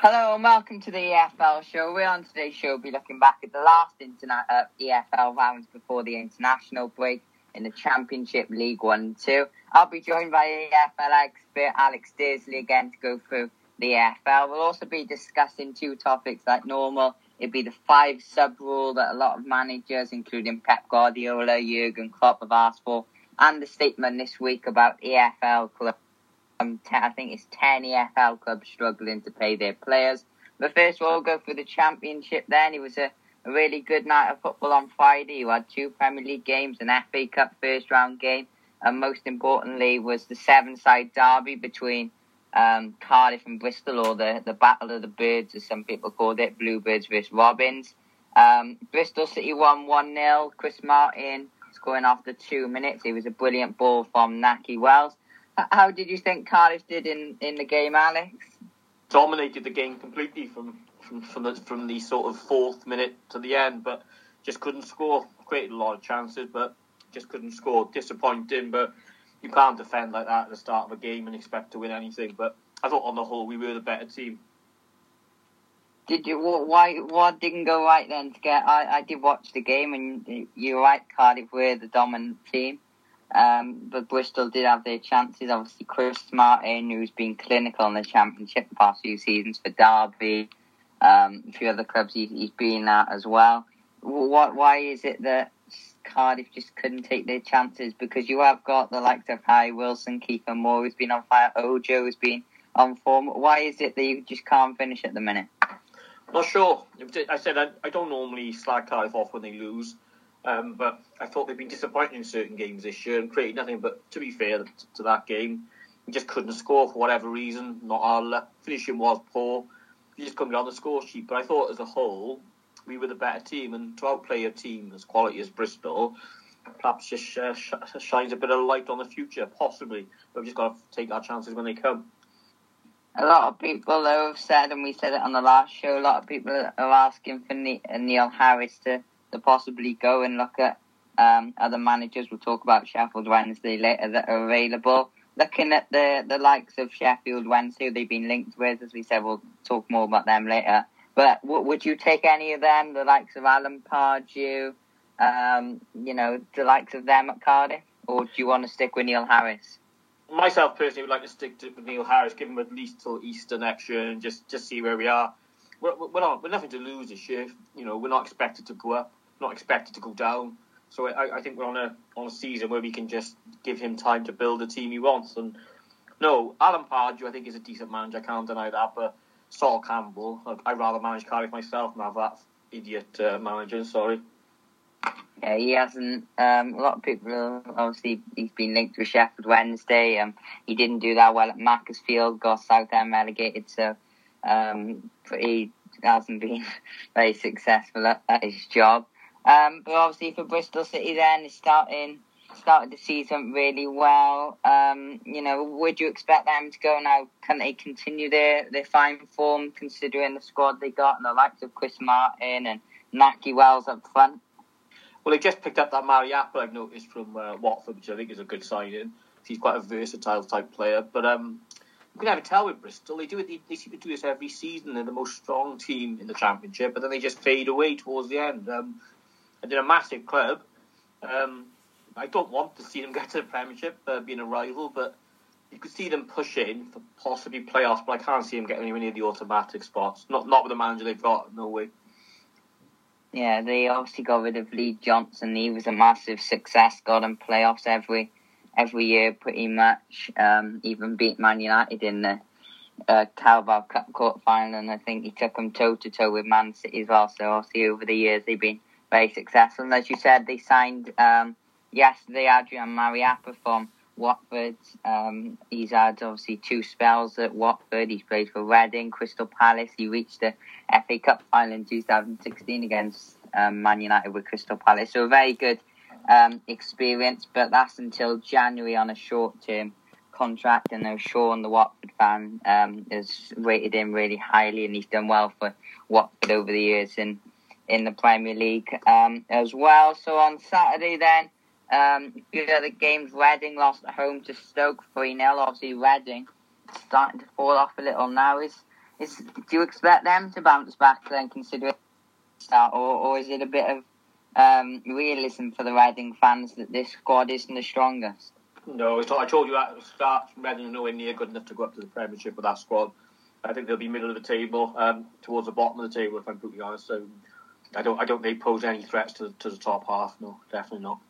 Hello and welcome to the EFL show. We're on today's show. We'll be looking back at the last interna- uh, EFL rounds before the international break in the Championship League One and Two. I'll be joined by EFL expert Alex Dearsley again to go through the EFL. We'll also be discussing two topics like normal. It'd be the five sub rule that a lot of managers, including Pep Guardiola, Jurgen Klopp, have asked for, and the statement this week about EFL clubs um, ten, I think it's 10 EFL clubs struggling to pay their players. But first, we'll go through the championship then. It was a, a really good night of football on Friday. You had two Premier League games, an FA Cup first round game, and most importantly was the Severnside derby between um, Cardiff and Bristol, or the, the Battle of the Birds, as some people called it, Bluebirds versus Robins. Um, Bristol City won 1 0. Chris Martin scoring after two minutes. It was a brilliant ball from Nahki Wells. How did you think Cardiff did in, in the game, Alex? Dominated the game completely from from from the, from the sort of fourth minute to the end, but just couldn't score. Created a lot of chances, but just couldn't score. Disappointing, but you can't defend like that at the start of a game and expect to win anything. But I thought on the whole we were the better team. Did you why what didn't go right then to get? I, I did watch the game and you're right. Cardiff were the dominant team. Um, but Bristol did have their chances. Obviously, Chris Martin, who's been clinical in the Championship the past few seasons for Derby, um, a few other clubs he's, he's been at as well. What? Why is it that Cardiff just couldn't take their chances? Because you have got the likes of Harry Wilson, Kieffer Moore, who's been on fire, Ojo has been on form. Why is it that you just can't finish at the minute? Not sure. I said I, I don't normally slag Cardiff off when they lose. Um, but I thought they'd been disappointing in certain games this year and created nothing. But to be fair to that game, just couldn't score for whatever reason. Not our luck. Finishing was poor. Just couldn't get on the score sheet. But I thought as a whole, we were the better team. And to outplay a team as quality as Bristol, perhaps just uh, sh- shines a bit of light on the future, possibly. But we've just got to take our chances when they come. A lot of people, though, have said, and we said it on the last show, a lot of people are asking for Neil Harris to to possibly go and look at um, other managers. We'll talk about Sheffield Wednesday later that are available. Looking at the, the likes of Sheffield Wednesday, they've been linked with, as we said, we'll talk more about them later. But w- would you take any of them, the likes of Alan Pardew, um, you know, the likes of them at Cardiff? Or do you want to stick with Neil Harris? Myself personally would like to stick to Neil Harris, give him at least till Easter next year and just, just see where we are. We're, we're, not, we're nothing to lose this year. You know, we're not expected to go up not expected to go down. So I, I think we're on a on a season where we can just give him time to build the team he wants. And no, Alan Pardew I think is a decent manager. I can't deny that. But Sol Campbell, I'd rather manage Cardiff myself than have that idiot uh, manager. Sorry. Yeah, he hasn't. Um, a lot of people obviously he's been linked with Sheffield Wednesday. Um, he didn't do that well at Macclesfield. Got Southend relegated, so um, he hasn't been very successful at, at his job. Um, but obviously for Bristol City, then it's starting started the season really well. Um, you know, would you expect them to go now? Can they continue their, their fine form considering the squad they got and the likes of Chris Martin and Nahki Wells up front? Well, they just picked up that Mariappa I've noticed from uh, Watford, which I think is a good signing. He's quite a versatile type player, but um, you can never tell with Bristol. They do it. They, they, seem to do this every season. They're the most strong team in the championship, but then they just fade away towards the end. Um, they're a massive club. Um, I don't want to see them get to the Premiership, uh, being a rival, but you could see them pushing for possibly playoffs. But I can't see them getting anywhere near the automatic spots. Not not with the manager they've got. No way. Yeah, they obviously got rid of Lee Johnson. He was a massive success. Got them playoffs every every year, pretty much. Um, even beat Man United in the uh, Carabao Cup quarter final, and I think he took them toe to toe with Man City as well. So obviously over the years they've been very successful. And as you said, they signed um, yesterday Adrian Mariappa from Watford. Um, he's had obviously two spells at Watford. He's played for Reading, Crystal Palace. He reached the FA Cup final in 2016 against um, Man United with Crystal Palace. So a very good um, experience, but that's until January on a short term contract. And now Sean, the Watford fan, um, has rated him really highly, and he's done well for Watford over the years. And in the Premier League um, as well. So on Saturday, then, um, a few other games. Reading lost at home to Stoke 3 0. Obviously, Reading starting to fall off a little now. Is is do you expect them to bounce back then, considering start, or or is it a bit of um, realism for the Reading fans that this squad isn't the strongest? No, I told you at the start, Reading are nowhere near good enough to go up to the Premiership with that squad. I think they'll be middle of the table, um, towards the bottom of the table, if I'm brutally honest. So I don't, I don't think they pose any threats to, to the top half. No, definitely not.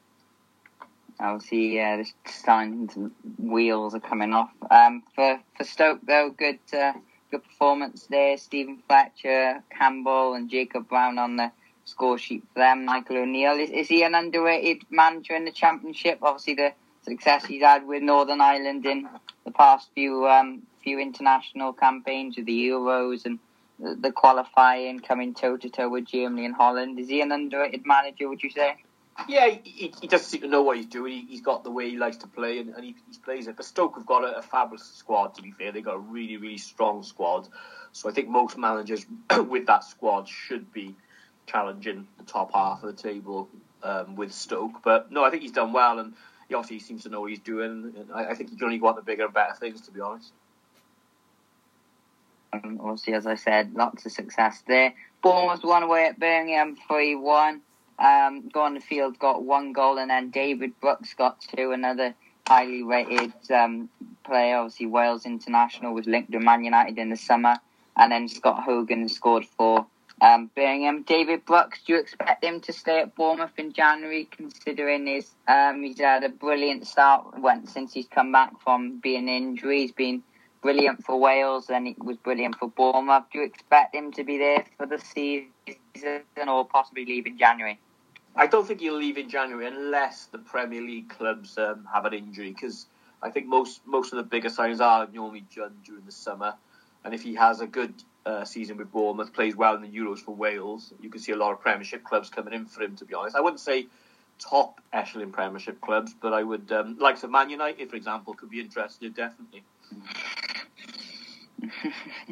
Obviously, yeah, the signs and wheels are coming off. Um, for for Stoke though, good uh, good performance there. Steven Fletcher, Campbell, and Jacob Brown on the score sheet for them. Michael O'Neill is, is he an underrated manager in the Championship? Obviously, the success he's had with Northern Ireland in the past few um, few international campaigns with the Euros and the, qualifying, coming toe to toe with Germany and Holland. Is he an underrated manager? Would you say? Yeah, he, he doesn't seem to know what he's doing. He, has got the way he likes to play, and, and he, he, plays it. But Stoke have got a, a, fabulous squad. To be fair, they've got a really, really strong squad. So I think most managers with that squad should be challenging the top half of the table um, with Stoke. But no, I think he's done well, and he obviously seems to know what he's doing. And I, I think he can only go on the bigger and better things, to be honest. Um, obviously, as I said, lots of success there. Bournemouth won away at Birmingham 3 1. Um, go on the field, got one goal, and then David Brooks got two. Another highly rated um, player, obviously Wales international, was linked to Man United in the summer, and then Scott Hogan scored for um, Birmingham. David Brooks, do you expect him to stay at Bournemouth in January, considering his um, he's had a brilliant start when, since he's come back from being injured. He's been brilliant for Wales and he was brilliant for Bournemouth. Do you expect him to be there for the season or possibly leave in January? I don't think he'll leave in January unless the Premier League clubs um, have an injury because I think most most of the bigger signings are normally done during the summer. And if he has a good uh, season with Bournemouth, plays well in the Euros for Wales, you can see a lot of Premiership clubs coming in for him. To be honest, I wouldn't say top echelon Premiership clubs, but I would um, like some Man United, for example, could be interested definitely.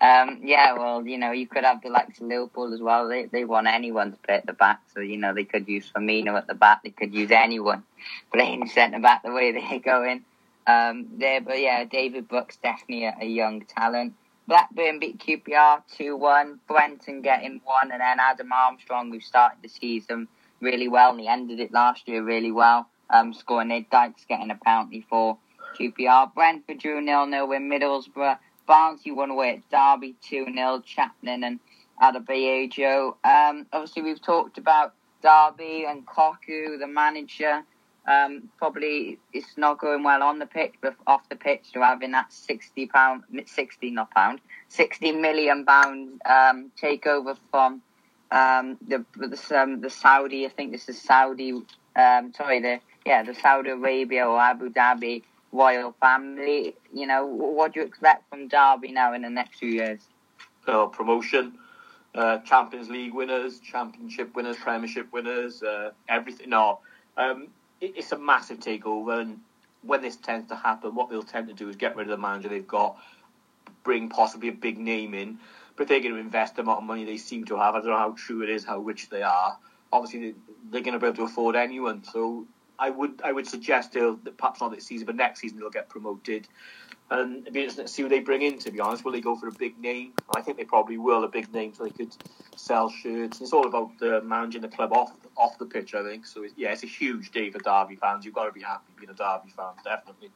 um, yeah, well, you know, you could have the likes of Liverpool as well. They they want anyone to play at the back, so you know they could use Firmino at the back. They could use anyone playing centre back the way they're going um, there. But yeah, David Brooks definitely a, a young talent. Blackburn beat QPR two one. Brereton getting one, and then Adam Armstrong, who started the season really well and he ended it last year really well, um, scoring eight Dykes getting a penalty for QPR. Brentford drew nil nil with Middlesbrough. Barnsley won away at Derby 2 0. Chapman and Adebayo. Um, obviously, we've talked about Derby and Cocu, the manager. Um, probably it's not going well on the pitch, but off the pitch, they're having that sixty pound, sixty not pound, sixty million pound um, takeover from um, the the, um, the Saudi. I think this is Saudi. Um, sorry, the yeah, the Saudi Arabia or Abu Dhabi royal family. You know, what do you expect from Derby now in the next few years? Uh, promotion, uh, Champions League winners, Championship winners, Premiership winners, uh, everything. No, um, it, it's a massive takeover, and when this tends to happen, what they'll tend to do is get rid of the manager they've got, bring possibly a big name in. But they're going to invest the amount of money they seem to have. I don't know how true it is, how rich they are. Obviously, they're going to be able to afford anyone. So I would I would suggest they'll perhaps not this season, but next season they'll get promoted. And it'd be interesting to see who they bring in. To be honest, will they go for a big name? I think they probably will a big name, so they could sell shirts. It's all about uh, managing the club off off the pitch. I think so. Yeah, it's a huge day for Derby fans. You've got to be happy being a Derby fan, definitely.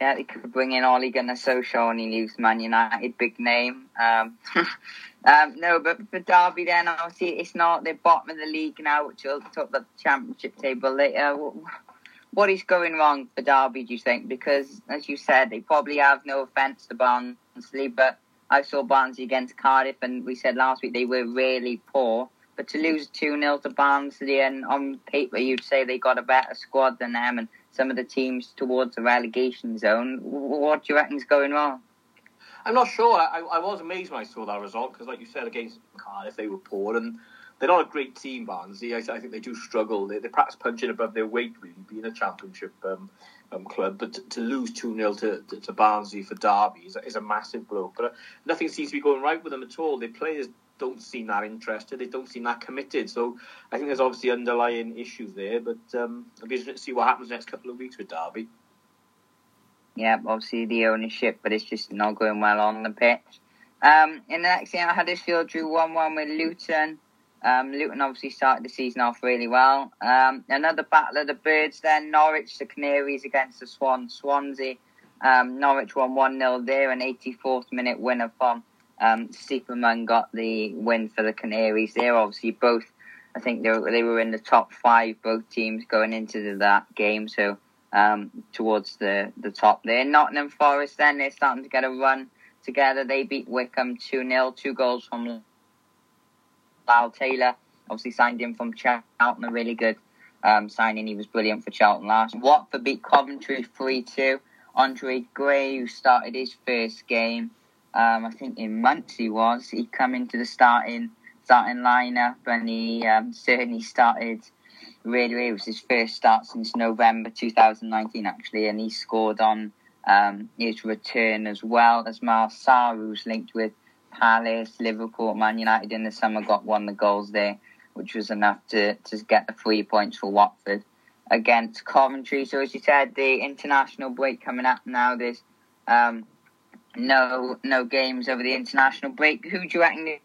Yeah, they could bring in Ole Gunnar Solskjaer and he leaves Man United, big name. Um, um, no, but for Derby then, obviously it's not the bottom of the league now, which will talk about the championship table later. What is going wrong for Derby, do you think? Because, as you said, they probably have no offence to Barnsley, but I saw Barnsley against Cardiff and we said last week they were really poor. But to lose 2 0 to Barnsley, and on paper you'd say they got a better squad than them, and some of the teams towards the relegation zone. What do you reckon's going wrong? I'm not sure. I, I was amazed when I saw that result because, like you said, against Cardiff they were poor and they're not a great team, Barnsley. I, I think they do struggle. They, they're perhaps punching above their weight, really, being a championship um, um, club. But to, to lose 2 0 to, to, to, Barnsley for Derby is, is a massive blow. But uh, nothing seems to be going right with them at all. Their players don't seem that interested. They don't seem that committed. So I think there's obviously underlying issues there. But um, I'll be to see what happens next couple of weeks with Derby. yeah, obviously the ownership, but it's just not going well on the pitch. Um, in the next game, Huddersfield drew 1 1 with Luton. Um, Luton obviously started the season off really well. Um, another battle of the birds then. Norwich, the Canaries against the Swans. Swansea. Um, Norwich won 1 0 there, an 84th minute winner from um, Stiepermann got the win for the Canaries. They're obviously both, I think they were, they were in the top five, both teams going into the, that game. So um, towards the, the top there. Nottingham Forest then, they're starting to get a run together. They beat Wycombe 2 0, two goals from Lyle Taylor. Obviously signed him from Charlton, a really good um, signing. He was brilliant for Charlton last. Watford beat Coventry 3 2. Andre Gray, who started his first game, um, I think in months he was, he come into the starting starting lineup and he um, certainly started really, it was his first start since November 2019 actually, and he scored on um, his return as well as Mal Sarr, who's linked with Palace, Liverpool, Man United in the summer, got one of the goals there, which was enough to, to get the three points for Watford against Coventry. So as you said, the international break coming up now. There's um, no no games over the international break. Who do you reckon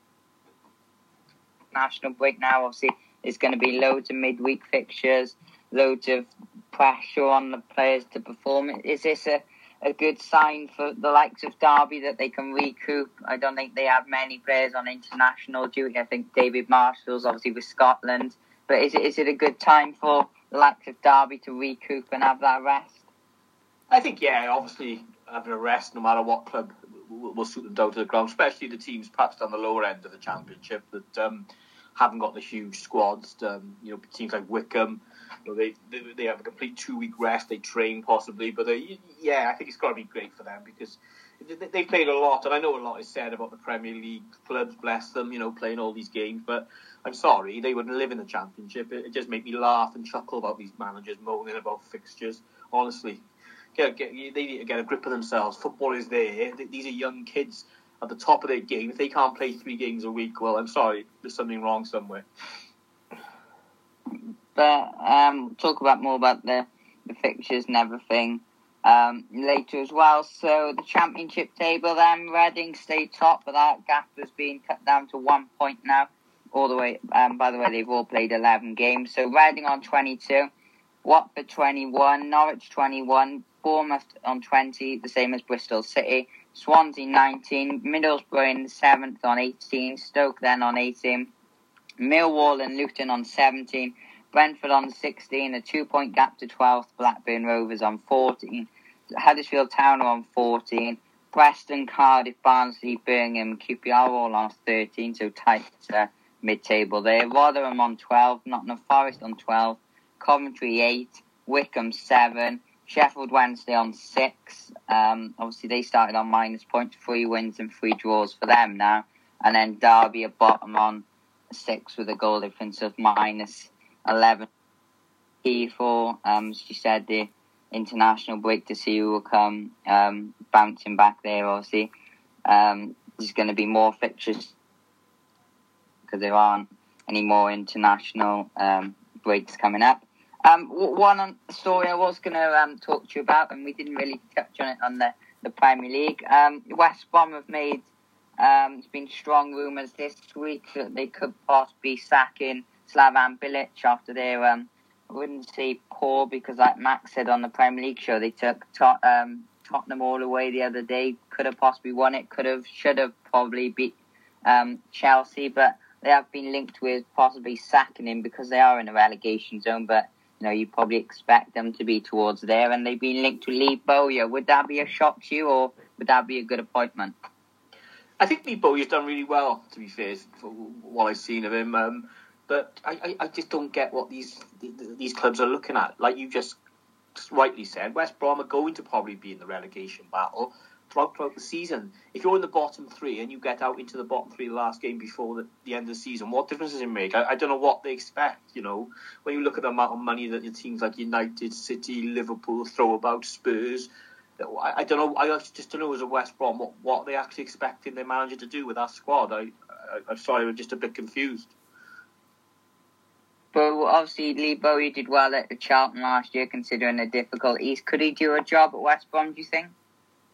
national break now? Obviously, there's going to be loads of midweek fixtures, loads of pressure on the players to perform. Is this a a good sign for the likes of Derby that they can recoup. I don't think they have many players on international duty. I think David Marshall's obviously with Scotland. But is it is it a good time for the likes of Derby to recoup and have that rest? I think yeah, obviously having a rest no matter what club will, will suit them down to the ground, especially the teams perhaps on the lower end of the championship that um, haven't got the huge squads. Um, you know, teams like Wycombe, you know, they, they they have a complete two week rest. They train possibly, but they, yeah, I think it's got to be great for them because they've played a lot, and I know a lot is said about the Premier League clubs. Bless them, you know, playing all these games. But I'm sorry, they wouldn't live in the Championship. It, it just made me laugh and chuckle about these managers moaning about fixtures. Honestly, get, get, they need to get a grip of themselves. Football is there. These are young kids at the top of their game. If they can't play three games a week, well, I'm sorry, there's something wrong somewhere. But um, talk about more about the, the fixtures and everything um, later as well. So the championship table then, Reading stay top, but that gap has been cut down to one point now. All the way. Um, by the way, they've all played 11 games. So Reading on 22, Watford 21, Norwich 21, Bournemouth on 20, the same as Bristol City. Swansea 19, Middlesbrough in 7th on 18, Stoke then on 18, Millwall and Luton on 17, Brentford on 16, a two point gap to 12th, Blackburn Rovers on 14, Huddersfield Town on 14, Preston, Cardiff, Barnsley, Birmingham, QPR all on 13, so tight uh, mid table there. Rotherham on 12, Nottingham Forest on 12, Coventry 8, Wycombe 7, Sheffield Wednesday on 6. Um, obviously, they started on minus points, three wins and three draws for them now. And then Derby at bottom on 6 with a goal difference of minus 11 key for, um, she said, the international break to see who will come um, bouncing back there, obviously. Um, there's going to be more fixtures because there aren't any more international um, breaks coming up. Um, one story I was going to um, talk to you about, and we didn't really touch on it on the, the Premier League. Um, West Brom have made, um, there's been strong rumours this week that they could possibly sack in Slaven Bilic after um, I wouldn't say poor because like Max said on the Premier League show they took Tot- um, Tottenham all the way the other day. Could have possibly won it. Could have, should have probably beat um, Chelsea, but they have been linked with possibly sacking him because they are in a relegation zone. But you know, you probably expect them to be towards there, and they've been linked to Lee Bowyer. Would that be a shock to you, or would that be a good appointment? I think Lee Bowyer's done really well, to be fair, for what I've seen of him. Um, but I, I, just don't get what these these clubs are looking at. Like you just rightly said, West Brom are going to probably be in the relegation battle throughout, the season. If you're in the bottom three and you get out into the bottom three the last game before the, the end of the season, what difference does it make? I, I, don't know what they expect. You know, when you look at the amount of money that your teams like United, City, Liverpool throw about, Spurs. I, I don't know. I just don't know as a West Brom what, what they actually expecting their manager to do with that squad. I, I, I'm sorry, I'm just a bit confused. But obviously, Lee Bowyer did well at Charlton last year, considering the difficulties. Could he do a job at West Brom? Do you think?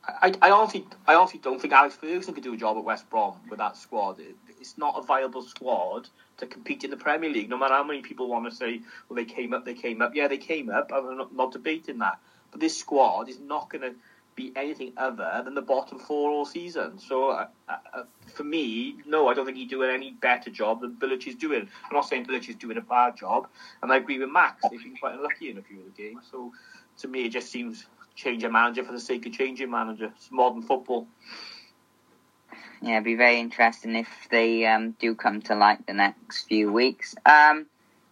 I, I honestly, I honestly don't think Alex Ferguson could do a job at West Brom with that squad. It, it's not a viable squad to compete in the Premier League. No matter how many people want to say, "Well, they came up, they came up." Yeah, they came up. I'm not, not debating that. But this squad is not going to be anything other than the bottom four all season. So uh, uh, for me, no, I don't think he's doing any better job than Bilic is doing. I'm not saying Bilic is doing a bad job, and I agree with Max. They've been quite unlucky in a few of the games. So to me, it just seems changing manager for the sake of changing manager. It's modern football. Yeah, it'd be very interesting if they um, do come to light the next few weeks. Um,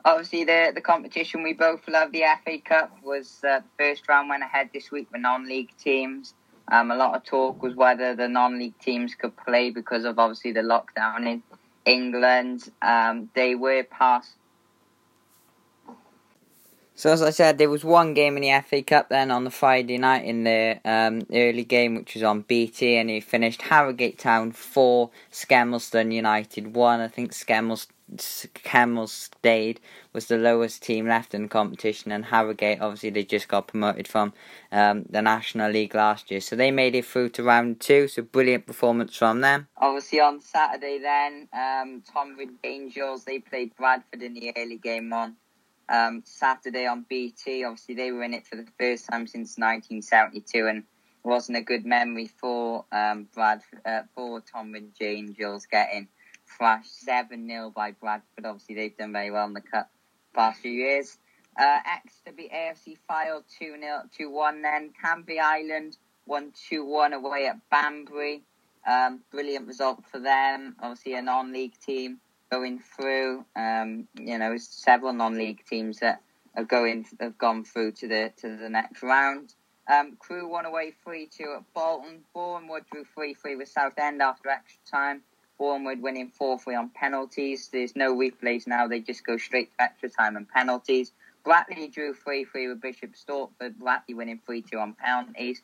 obviously the the competition we both love, the FA Cup, was uh, first round went ahead this week for non-league teams. Um, a lot of talk was whether the non-league teams could play because of obviously the lockdown in England. Um, they were passed. So as I said, there was one game in the FA Cup then on the Friday night in the um, early game, which was on BT, and he finished Harrogate Town four, Skelmersdale United one. I think Skemmelston Stade was the lowest team left in the competition, and Harrogate obviously they just got promoted from um, the National League last year, so they made it through to round two. So brilliant performance from them. Obviously on Saturday then, um, Tonbridge Angels they played Bradford in the early game on um, Saturday on BT. Obviously they were in it for the first time since 1972, and wasn't a good memory for um, Bradford uh, for Jane, Angels getting thrashed 7 0 by Bradford. Obviously, they've done very well in the cup past few years. Uh, Exeter beat AFC Fylde 2 0 2 1 then. Canvey Island 1 2 1 away at Banbury. Um, brilliant result for them. Obviously, a non league team going through. Um, you know, several non league teams that are going have gone through to the to the next round. Um, Crewe won away 3 2 at Bolton. Bournemouth drew 3 3 with Southend after extra time. Bournemouth winning 4 3 on penalties. There's no replays now, they just go straight to extra time and penalties. Brackley drew 3 3 with Bishop Stortford, Brackley winning 3 2 on penalties.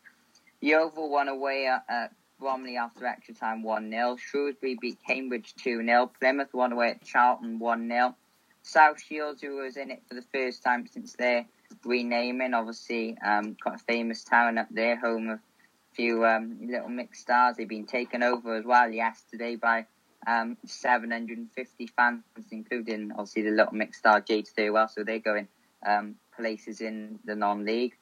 Yeovil won away at, at Bromley after extra time 1 0. Shrewsbury beat Cambridge 2 0. Plymouth won away at Charlton 1 0. South Shields, who was in it for the first time since their renaming, obviously, um, quite a famous town up there, home of a few um, Little Mix stars. They've been taken over as well yesterday by um, 750 fans, including obviously the Little Mix star Jade Thirlwall. So they're going um, places in the non-league.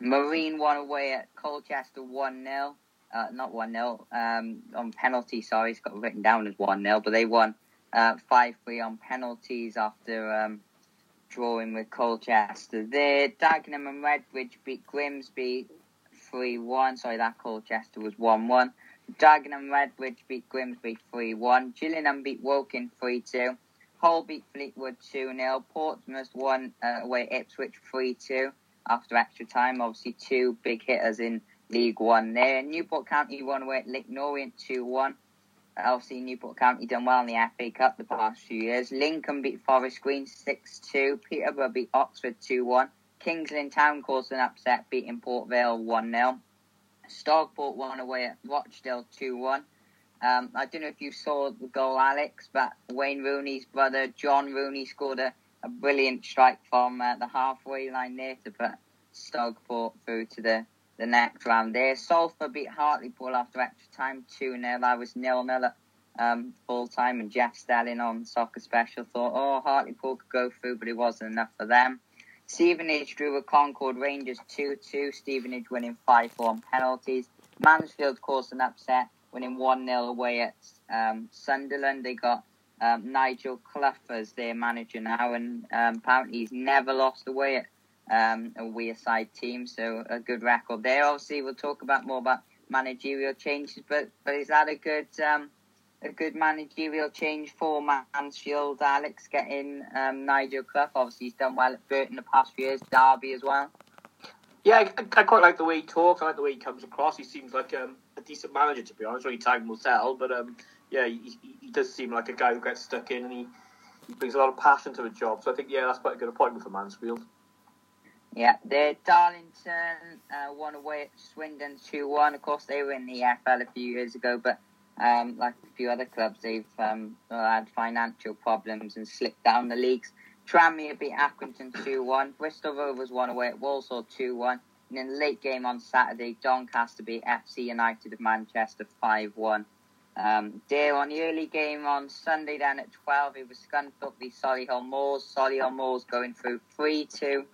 Marine won away at Colchester 1 0. Uh, not 1 0, um, on penalty, sorry, it's got written down as 1 0, but they won uh, 5 3 on penalties after um, drawing with Colchester. There, Dagenham and Redbridge beat Grimsby 3 1. Sorry, that Colchester was 1 1. Dagenham and Redbridge beat Grimsby 3 1. Gillingham beat Woking 3 2. Hull beat Fleetwood 2 0. Portsmouth won uh, away Ipswich 3 2 after extra time. Obviously, two big hitters in League One there. Newport County won away at Leyton Orient 2 1. Obviously, Newport County done well in the FA Cup the past few years. Lincoln beat Forest Green 6 2. Peterborough beat Oxford 2 1. Kings Lynn Town caused an upset, beating Port Vale 1 0. Stockport won away at Rochdale 2 1. Um, I don't know if you saw the goal, Alex, but Wayne Rooney's brother, John Rooney, scored a, a brilliant strike from uh, the halfway line there to put Stockport through to the, the next round there. Salford beat Hartlepool after extra time 2 0. That was nil nil at um, full time, and Jeff Stelling on Soccer Special thought, oh, Hartlepool could go through, but it wasn't enough for them. Stevenage drew with Concord Rangers 2 2. Stevenage winning 5 4 on penalties. Mansfield caused an upset, winning 1 0 away at um, Sunderland. They got um, Nigel Clough as their manager now, and um, apparently he's never lost away at um, a side team, so a good record there. Obviously, we'll talk about more about managerial changes, but but is that a good um, a good managerial change for Mansfield. Alex getting um, Nigel Clough. Obviously, he's done well at Burton the past few years. Derby as well. Yeah, I, I, quite like the way he talks. I like the way he comes across. He seems like um, a decent manager, to be honest. Only time will tell. But um, yeah, he, he, does seem like a guy who gets stuck in and he, he brings a lot of passion to the job. So I think, yeah, that's quite a good appointment for Mansfield. Yeah, the Darlington uh, won away at Swindon 2 1. Of course, they were in the FL a few years ago, but um, like a few other clubs, they've um, had financial problems and slipped down the leagues. Tranmere beat Accrington 2 1. Bristol Rovers won away at Walsall 2 1. And in the late game on Saturday, Doncaster beat FC United of Manchester 5 1. Um, there on the early game on Sunday, then at 12, it was Scunthorpe v Solihull Moors. Solihull Moors going through 3 2.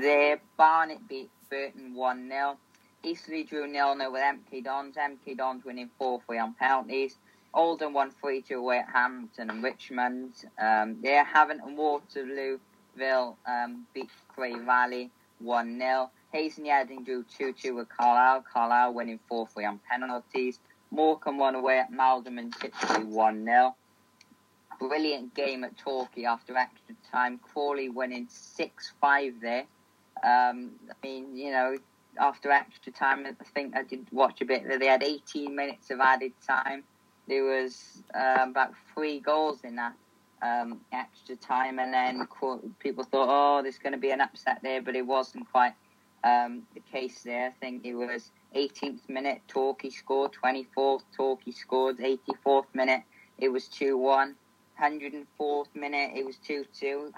There, Barnet beat Burton 1 0. Eastleigh drew 0 0 with MK Dons. MK Dons winning 4 3 on penalties. Oldham won 3 2 away at Hampton and Richmond. Um, there, Havant and Waterlooville um, beat Cray Valley 1 0. Hayes and drew 2 2 with Carlisle. Carlisle winning 4 3 on penalties. Morecambe won away at Maldon and Tiptree 1 0. Brilliant game at Torquay after extra time. Crawley winning 6 5 there. Um, I mean, you know, after extra time, I think I did watch a bit. They had 18 minutes of added time. There was um, about three goals in that um, extra time, and then people thought, oh, there's going to be an upset there, but it wasn't quite um, the case there. I think it was 18th minute, Torquay scored, 24th, Torquay scored, 84th minute, it was 2 1. 104th minute, it was 2 2.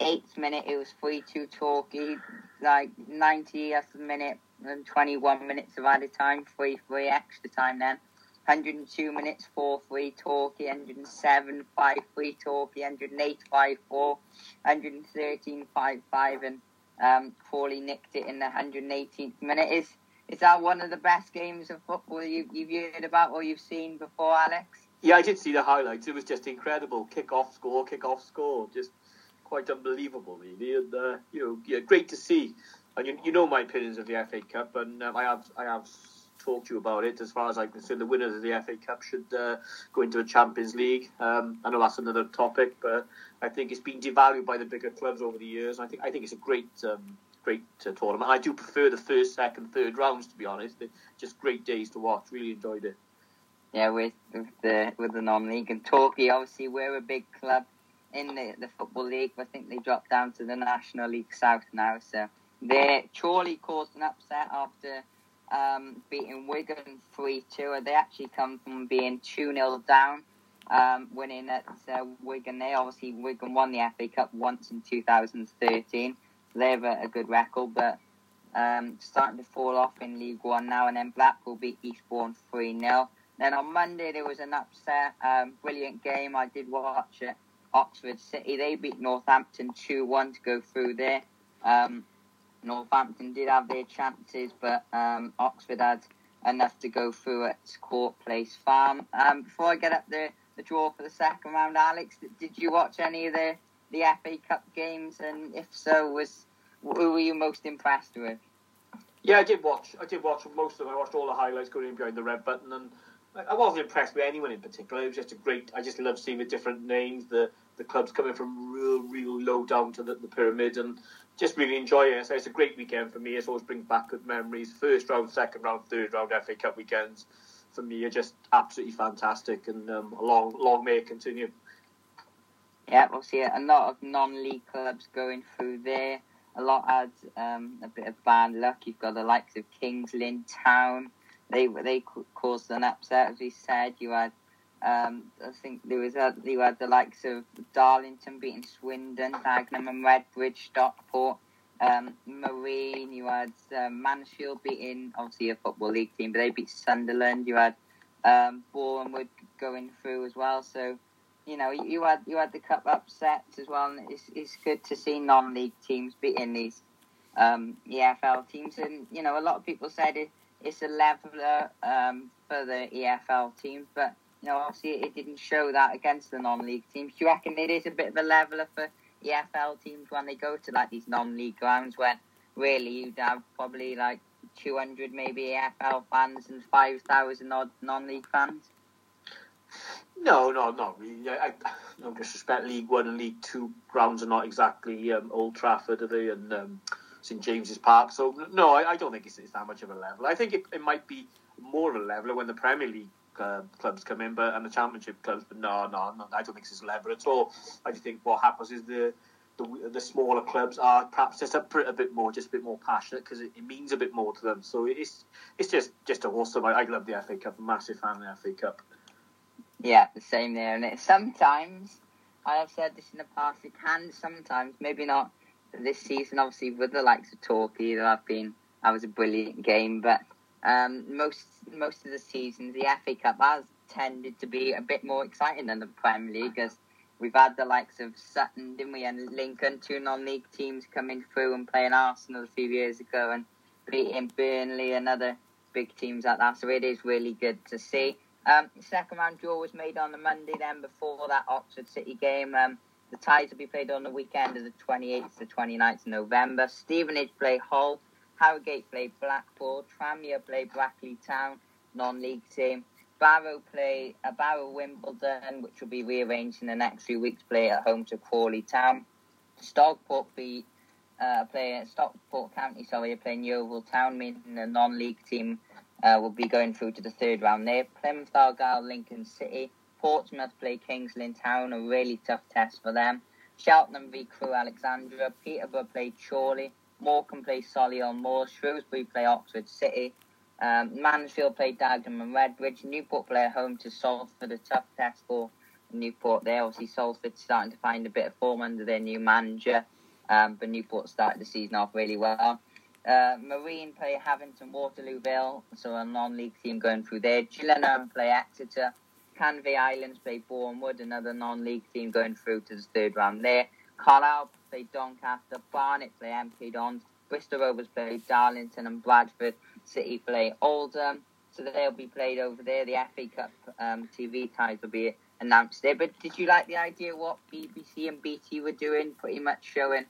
108th minute, it was 3 2 Torquay. Like 90th minute and 21 minutes of added time, 3 3 extra time then. 102 minutes, 4 3 Torquay, 107 5 3 Torquay, 108 5 4, 113 5 5, and um, Crawley nicked it in the 118th minute. Is is that one of the best games of football you, you've heard about or you've seen before, Alex? Yeah, I did see the highlights. It was just incredible. Kick off score, kick off score. Just quite unbelievable, really. And, uh, you know, yeah, great to see. And you, you know my opinions of the FA Cup, and um, I have I have talked to you about it. As far as I'm concerned, the winners of the FA Cup should uh, go into a Champions League. Um, I know that's another topic, but I think it's been devalued by the bigger clubs over the years. I think I think it's a great um, great uh, tournament. I do prefer the first, second, third rounds to be honest. They're just great days to watch. Really enjoyed it. Yeah, with, with the with the non-league and Torquay, obviously we're a big club in the, the football league. I think they dropped down to the National League South now. So they Chorley caused an upset after um, beating Wigan 3 2. They actually come from being 2 0 down, um, winning at uh, Wigan. They obviously, Wigan won the FA Cup once in 2013. So they have a, a good record, but um, starting to fall off in League One now. And then Blackpool beat Eastbourne 3 0. Then on Monday, there was an upset, um, brilliant game. I did watch it. Oxford City, they beat Northampton 2 1 to go through there. Um, Northampton did have their chances, but um, Oxford had enough to go through at Court Place Farm. Um, before I get up the, the draw for the second round, Alex, did you watch any of the, the FA Cup games? And if so, was who were you most impressed with? Yeah, I did watch. I did watch most of them. I watched all the highlights going in behind the red button, and I wasn't impressed with anyone in particular. It was just a great. I just love seeing the different names, the the clubs coming from real, real low down to the, the pyramid, and just really enjoy it. So it's a great weekend for me. It always brings back good memories. First round, second round, third round FA Cup weekends for me are just absolutely fantastic, and um, long, long may it continue. Yeah, we'll see a lot of non-league clubs going through there. A lot had um, a bit of bad luck. You've got the likes of Kings Lynn Town. They they caused an upset, as we said. You had um, I think there was a, you had the likes of Darlington beating Swindon, Dagenham and Redbridge, Stockport, um, Marine. You had um, Mansfield beating obviously a football league team, but they beat Sunderland. You had um, Bournemouth going through as well. So you know you had you had the cup upsets as well. And it's it's good to see non-league teams beating these um, EFL teams, and you know a lot of people said it, it's a leveler um, for the EFL teams, but you know, obviously it didn't show that against the non-league teams. Do you reckon it is a bit of a leveler for EFL teams when they go to like these non-league grounds when really you'd have probably like 200 maybe EFL fans and 5,000 odd non-league fans? No, no, not really. I, I no disrespect. League One and League Two grounds are not exactly um, Old Trafford, are they? And um, St James's Park. So no, I, I don't think it's, it's, that much of a level. I think it, it might be more of a leveler when the Premier League uh, clubs come in, but and the Championship clubs. But no, no, no, I don't think it's level at all. I just think what happens is the the, the smaller clubs are perhaps just a, a bit more, just a bit more passionate because it, it, means a bit more to them. So it's it's just just awesome. I, I love the FA Cup. I'm a massive fan of the FA Cup. Yeah, the same there. And it, sometimes I have said this in the past. It can sometimes, maybe not this season. Obviously, with the likes of Torquay, that I've been that was a brilliant game. But um, most most of the seasons, the FA Cup has tended to be a bit more exciting than the Premier League, as we've had the likes of Sutton, didn't we, and Lincoln, two non-league teams coming through and playing Arsenal a few years ago, and beating Burnley and other big teams like that. So it is really good to see. Um, second round draw was made on the Monday then before that Oxford City game. Um, the ties will be played on the weekend of the 28th to 29th of November. Stevenage play Hull, Harrogate play Blackpool, Tranmere play Brackley Town, non-league team. Barrow play uh, Barrow Wimbledon, which will be rearranged in the next few weeks. Play at home to Crawley Town. Stockport be uh, play Stockport County. Sorry, playing Yeovil Town, meaning the non-league team uh, will be going through to the third round there. Plymouth Argyle, Lincoln City. Portsmouth play Kings Lynn Town, a really tough test for them. Cheltenham v Crewe Alexandra. Peterborough play Chorley. Morecambe play Solihull Moors. Shrewsbury play Oxford City. Um, Mansfield play Dagenham and Redbridge. Newport play at home to Salford, a tough test for Newport there. Obviously, Salford starting to find a bit of form under their new manager, um, but Newport started the season off really well. Uh, Marine play Havant and Waterlooville, so a non-league team going through there. Gillingham play Exeter. Canvey Islands play Bournemouth, another non-league team going through to the third round there. Carlisle play Doncaster. Barnet play MK Dons. Bristol Rovers play Darlington and Bradford City play Oldham. So they'll be played over there. The FA Cup um, TV ties will be announced there. But did you like the idea what BBC and BT were doing? Pretty much showing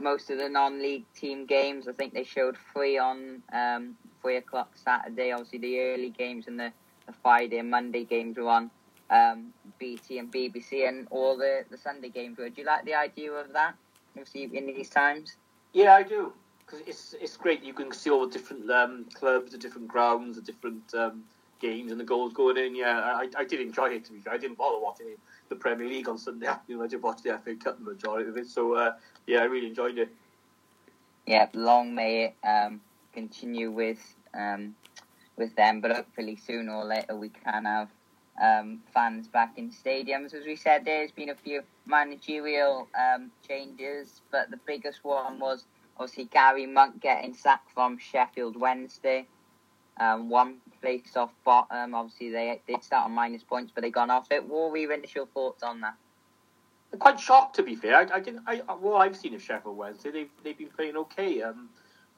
most of the non-league team games. I think they showed three on um, three o'clock Saturday. Obviously, the early games and the, the Friday and Monday games were on um, BT and BBC, and all the, the Sunday games were. Do you like the idea of that? Obviously, in these times. Yeah, I do because it's it's great. You can see all the different um, clubs, the different grounds, the different um, games, and the goals going in. Yeah, I, I did enjoy it. To be fair, I didn't bother watching the Premier League on Sunday afternoon. I did watch the FA Cup the majority of it. So uh, yeah, I really enjoyed it. Yeah, long may it um, continue with um, with them, but hopefully sooner or later we can have um, fans back in stadiums. As we said, there's been a few managerial um, changes, but the biggest one was obviously Gary Monk getting sacked from Sheffield Wednesday. Um, one place off bottom. Obviously, they did start on minus points, but they gone off it. What were your initial thoughts on that? I'm quite shocked, to be fair. I, I didn't. I, well, I've seen of Sheffield Wednesday. They've they've been playing okay. Um,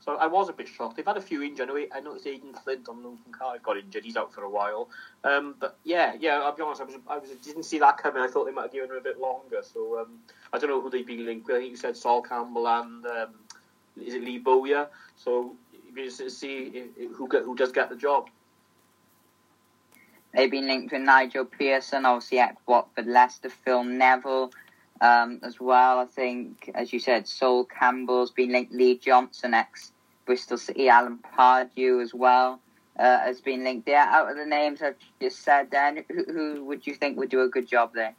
so I was a bit shocked. They've had a few injuries. I I noticed Aden Flint on from Cardiff got injured. He's out for a while. Um, but yeah, yeah. I'll be honest. I was I was didn't see that coming. I thought they might have given him a bit longer. So um, I don't know who they'd be linked with. I think you said Sol Campbell and um, is it Lee Bowyer? So you just see who get, who does get the job. They've been linked with Nigel Pearson, obviously at Watford, Leicester, Phil Neville um, as well. I think, as you said, Sol Campbell's been linked. Lee Johnson, ex Bristol City, Alan Pardew as well. Uh, has been linked there. Out of the names I've just said, then who, who would you think would do a good job there?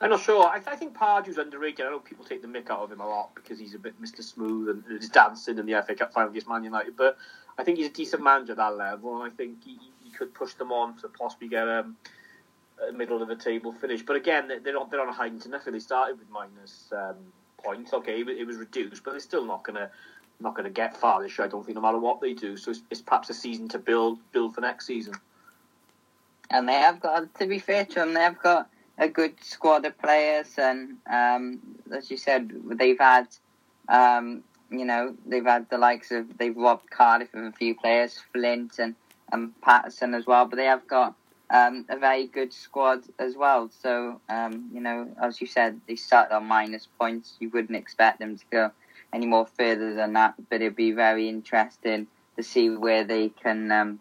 I'm not sure. I, I think Pardew's underrated. I know people take the mick out of him a lot because he's a bit Mr. Smooth and, and he's dancing in the FA Cup final against Man United. But I think he's a decent manager at that level, and I think he, he could push them on to possibly get um, middle of the table finish. But again, they're not they're on a heightened enough. They started with minus um, points. Okay, it was reduced, but they're still not gonna not gonna get far this year. I don't think, no matter what they do. So it's, it's perhaps a season to build build for next season. And they have got to be fair to them. They have got a good squad of players, and um, as you said, they've had, um, you know, they've had the likes of they've robbed Cardiff of a few players, Flint and, and Paterson as well, but they have got um, a very good squad as well. So, um, you know, as you said, they started on minus points. You wouldn't expect them to go any more further than that, but it'd be very interesting to see where they can um,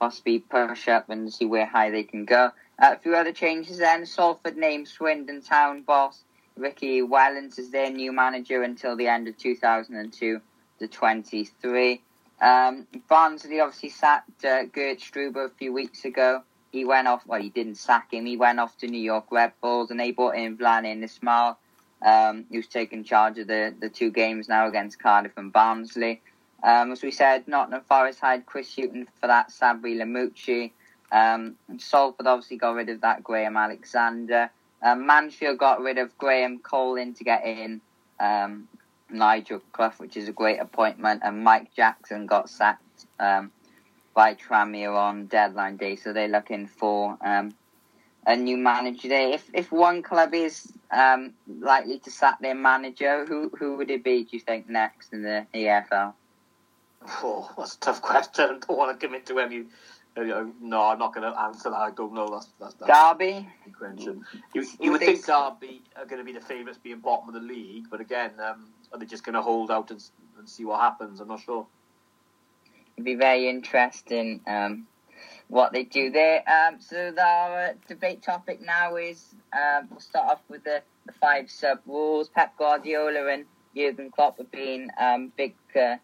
possibly push up and see where high they can go. Uh, a few other changes then. Salford named Swindon Town boss Richie Wellens as their new manager until the end of 2002 to 23. Um, Barnsley obviously sacked uh, Gert Struber a few weeks ago. He went off, well, he didn't sack him. He went off to New York Red Bulls and they brought in Vladan Ismail, um, who's taken charge of the, the two games now against Cardiff and Barnsley. Um, as we said, Nottingham Forest hired Chris Hughton for that, Sabri Lamouchi. Um, Salford obviously got rid of that Graham Alexander. Um, Mansfield got rid of Graham Coughlan to get in um, Nigel Clough, which is a great appointment, and Mike Jackson got sacked um, by Tranmere on deadline day. So they're looking for um, a new manager there. If if one club is um, likely to sack their manager, who who would it be? Do you think next in the EFL? Oh, that's a tough question. I don't want to commit to any. No, I'm not going to answer that. I don't know. That's, that's, that's Derby. Question. You, you would think Derby are going to be the favourites, being bottom of the league, but again, um, are they just going to hold out and, and see what happens? I'm not sure. Be very interesting. Um, what they do there. Um, so uh, debate topic now is um, we'll start off with the, the five sub rules. Pep Guardiola and Jurgen Klopp have been um, big uh,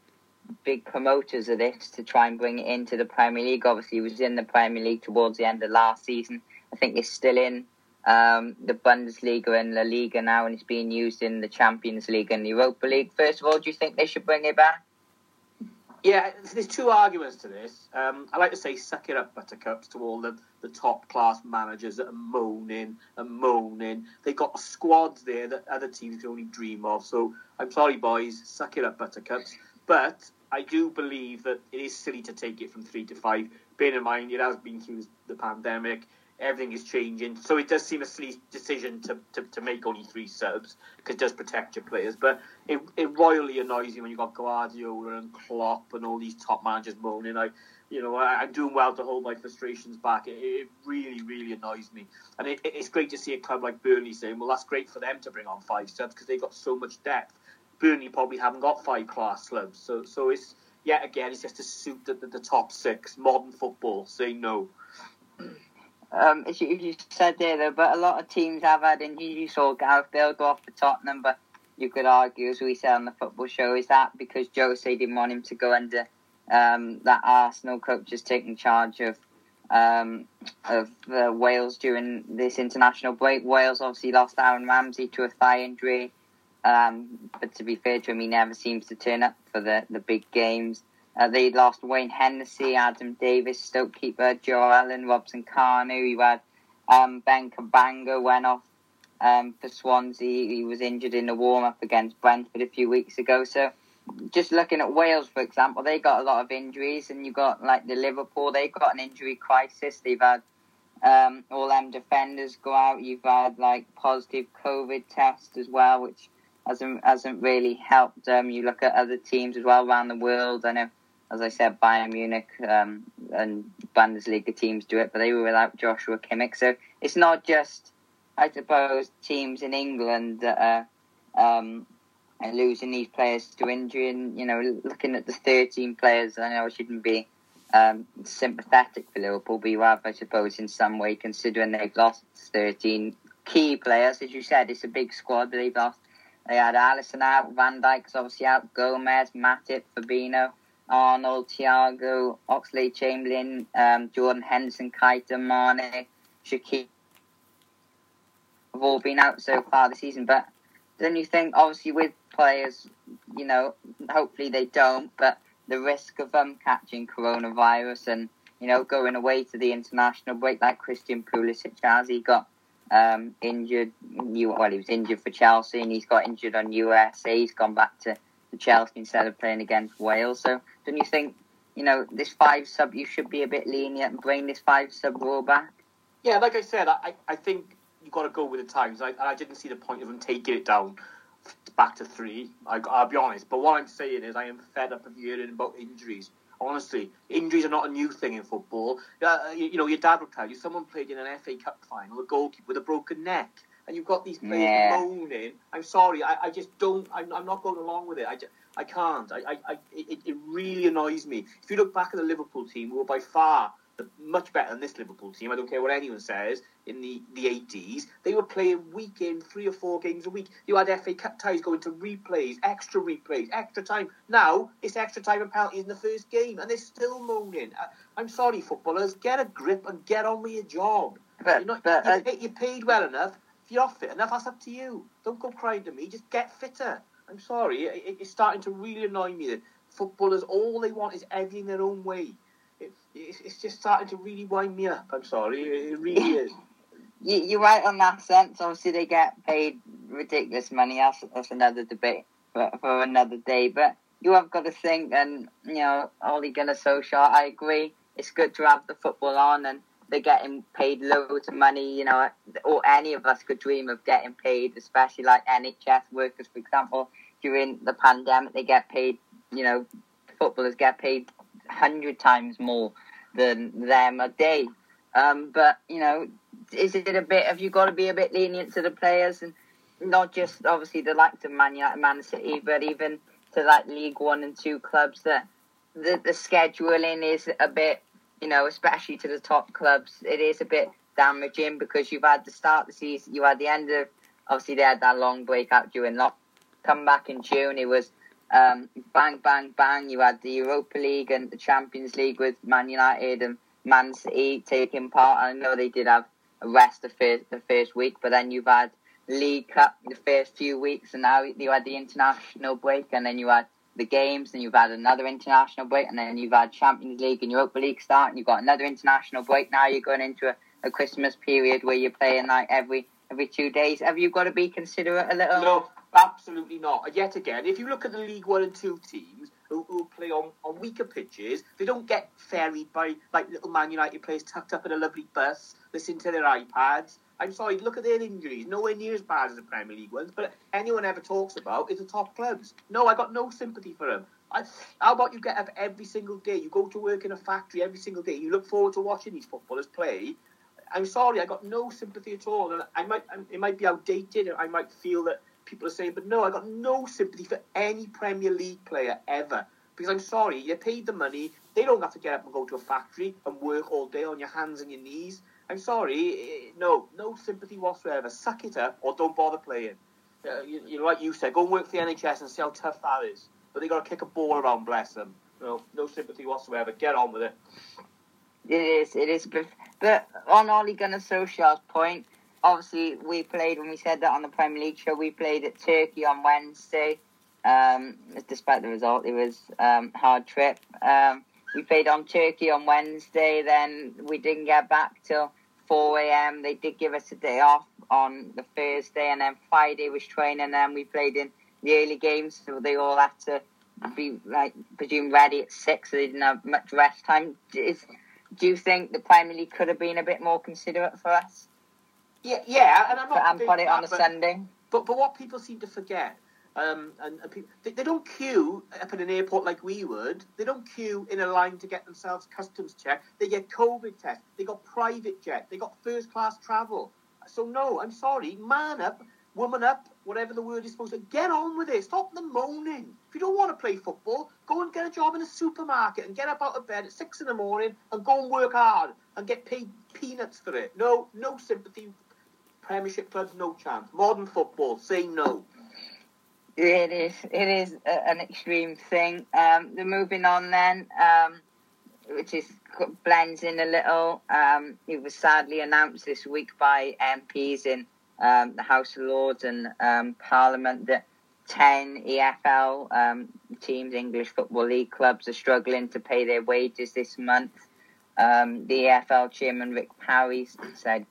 big promoters of this to try and bring it into the Premier League. Obviously, he was in the Premier League towards the end of last season. I think he's still in um, the Bundesliga and La Liga now, and it's being used in the Champions League and Europa League. First of all, do you think they should bring it back? Yeah, there's two arguments to this. Um, I like to say, suck it up, Buttercups, to all the, the top class managers that are moaning and moaning. They've got squads there that other teams can only dream of. So I'm sorry, boys, suck it up, Buttercups. But I do believe that it is silly to take it from three to five. Bear in mind, it has been through the pandemic everything is changing. So it does seem a silly decision to, to, to make only three subs because it does protect your players. But it, it royally annoys you when you've got Guardiola and Klopp and all these top managers moaning. I, you know, I, am doing well to hold my frustrations back. It, it really, really annoys me. And it, it's great to see a club like Burnley saying, well, that's great for them to bring on five subs because they've got so much depth. Burnley probably haven't got five class clubs. So, so it's, yet again, it's just a suit the, the, the top six. Modern football, say no. Um, as you, you, said there, though, but a lot of teams have had injuries. You saw Gareth Bale go off for Tottenham, but you could argue, as we said on the football show, is that because Jose didn't want him to go under um, that Arsenal coach is taking charge of um, of uh, Wales during this international break. Wales obviously lost Aaron Ramsey to a thigh injury, um, but to be fair to him, he never seems to turn up for the, the big games. Uh, they lost Wayne Hennessy, Adam Davies, Stoke keeper Joe Allen, Robson Kanu. You had um, Ben Cabango went off um, for Swansea. He was injured in the warm up against Brentford a few weeks ago. So, just looking at Wales, for example, they got a lot of injuries, and you got like the Liverpool, they've got an injury crisis. They've had um, all them defenders go out. You've had like positive COVID tests as well, which hasn't hasn't really helped. Um, you look at other teams as well around the world. I know as I said, Bayern Munich um, and Bundesliga teams do it, but they were without Joshua Kimmich. So it's not just, I suppose, teams in England that are um, losing these players to injury. And, you know, looking at the 13 players, I know I shouldn't be um, sympathetic for Liverpool, but you have, I suppose, in some way, considering they've lost 13 key players. As you said, it's a big squad, they've lost. They had Alisson out, Van Dijk's obviously out, Gomez, Matip, Fabinho. Arnold, Thiago, Oxley, Chamberlain, um, Jordan Henderson, Keita, Mane, Shaqiri have all been out so far this season. But then you think, obviously, with players, you know, hopefully they don't, but the risk of them catching coronavirus and, you know, going away to the international break like Christian Pulisic has, he got um, injured. Well, he was injured for Chelsea and he's got injured on USA. He's gone back to Chelsea instead of playing against Wales. So don't you think, you know, this five sub, you should be a bit lenient and bring this five sub rule back? Yeah, like I said, I, I think you've got to go with the times. I, I didn't see the point of them taking it down back to three. I, will be honest. But what I'm saying is, I am fed up of hearing about injuries. Honestly, injuries are not a new thing in football. Uh, you, you, know, your dad will tell you someone played in an FA Cup final, a goalkeeper with a broken neck and you've got these players yeah. moaning. I'm sorry, I, I just don't. I'm, I'm, not going along with it. I, just, I can't. I, I, I it, it, really annoys me. If you look back at the Liverpool team, we were by far much better than this Liverpool team. I don't care what anyone says. In the, the 80s, they were playing week in, three or four games a week. You had FA Cup ties going to replays, extra replays, extra time. Now it's extra time and penalties in the first game, and they're still moaning. I, am sorry, footballers, get a grip and get on with your job. But, you're, not, but, you're, uh, you're paid well enough if you're fit enough, that's up to you. Don't go crying to me. Just get fitter. I'm sorry. It, it's starting to really annoy me that footballers, all they want is everything their own way. It, it's, it's just starting to really wind me up. I'm sorry. It, really is. you, you're right on that sense. Obviously, they get paid ridiculous money. That's, that's another debate for, for another day. But you have got to think, and you know, Ole Gunnar Solskjaer, I agree. It's good to have the football on, and they're getting paid loads of money. You know, or any of us could dream of getting paid, especially like NHS workers, for example. During the pandemic, they get paid. You know, footballers get paid hundred times more than them a day. Um, but you know, is it a bit? Have you got to be a bit lenient to the players and not just obviously the likes of Man United, Man City, but even to like League One and Two clubs that the the scheduling is a bit, you know, especially to the top clubs, it is a bit damaging because you've had the start of the season, you had the end of obviously they had that long breakout during lock. Come back in June, it was um, bang, bang, bang. You had the Europa League and the Champions League with Man United and Man City taking part. I know they did have a rest the first, the first week, but then you've had League Cup the first few weeks, and now you had the international break, and then you had the games, and you've had another international break, and then you've had Champions League and Europa League start, and you've got another international break. Now you're going into a, a Christmas period where you're playing like every every two days. Have you got to be considerate a little? No, absolutely not. Yet again, if you look at the League One and Two teams who, who play on, on weaker pitches, they don't get ferried by like little Man United players tucked up in a lovely bus, listening to their iPads. I'm sorry, look at their injuries. Nowhere near as bad as the Premier League ones, but anyone ever talks about is the top clubs. No, I got no sympathy for them. I, how about you get up every single day? You go to work in a factory every single day. You look forward to watching these footballers play. I'm sorry, I got no sympathy at all, and I might it might be outdated. I might feel that people are saying, but no, I got no sympathy for any Premier League player ever because I'm sorry, you paid the money. They don't have to get up and go to a factory and work all day on your hands and your knees. I'm sorry, eh, no, no sympathy whatsoever. Suck it up or don't bother playing. Uh, you, you know, like you said, go and work for the NHS and see how tough that is. But they got to kick a ball around, bless them. No, no sympathy whatsoever. Get on with it. It is, it is. But on Ole Gunnar Solskjaer's point, obviously we played when we said that on the Premier League show. We played at Turkey on Wednesday. Um, despite the result, it was um, hard trip. Um, we played on Turkey on Wednesday. Then we didn't get back till 4 a.m. They did give us a day off on the Thursday, and then Friday was training. And then we played in the early games, so they all had to be like presume ready at six, so they didn't have much rest time. Is, do you think the Premier League could have been a bit more considerate for us? Yeah, yeah, and I'm not and put it on a but, But but what people seem to forget um, and, and people, they, they, don't queue up at an airport like we would. They don't queue in a line to get themselves customs checked. They get COVID tests. They got private jet. They got first class travel. So no, I'm sorry. Man up, woman up, whatever the word is supposed to. Get on with it. Stop the moaning. If you don't want to play football, go and get a job in a supermarket and get up out of bed at six in the morning and go and work hard and get paid peanuts for it. No, no sympathy. Premiership clubs, no chance. Modern football, say no. It is. It is a, an extreme thing. Um, the moving on then, um, which is blends in a little. Um, it was sadly announced this week by MPs in um, the House of Lords and um, Parliament that ten EFL um, teams, English Football League clubs, are struggling to pay their wages this month. the EFL chairman Rick Parry said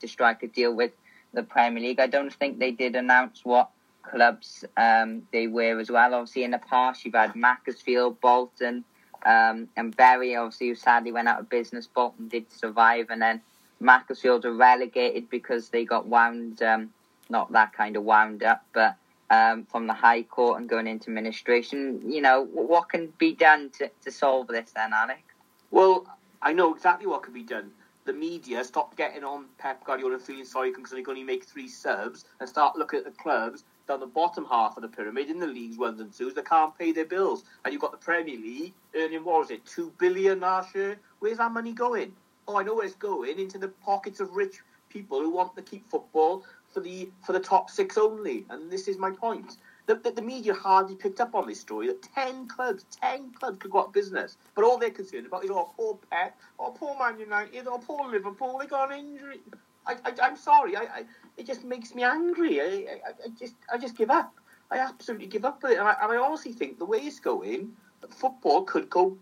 to strike a deal with the Premier League. I don't think they did announce what clubs um, they were as well. Obviously, in the past, you've had Macclesfield, Bolton, um, and Bury, obviously, who sadly went out of business. Bolton did survive, and then Macclesfield are relegated because they got wound, um, not that kind of wound up, but um, from the High Court and going into administration. You know, what can be done to, to solve this then, Alec? Well, I know exactly what can be done the media stop getting on Pep Guardiola feeling sorry because they can only make three subs and start looking at the clubs down the bottom half of the pyramid in the leagues ones and twos that can't pay their bills. And you've got the Premier League earning what was it, two billion last year? Where's that money going? Oh, I know where it's going into the pockets of rich people who want to keep football for the for the top six only. And this is my point. The, the, the, media hardly picked up on this story that 10 clubs, 10 clubs could go out of business. But all they're concerned about is, oh, poor Pep, oh, poor Man United, oh, poor Liverpool, they got an injury. I, I, am sorry, I, I, it just makes me angry. I, I, I, just I just give up. I absolutely give up with it. And I, and I honestly think the way it's going, football could go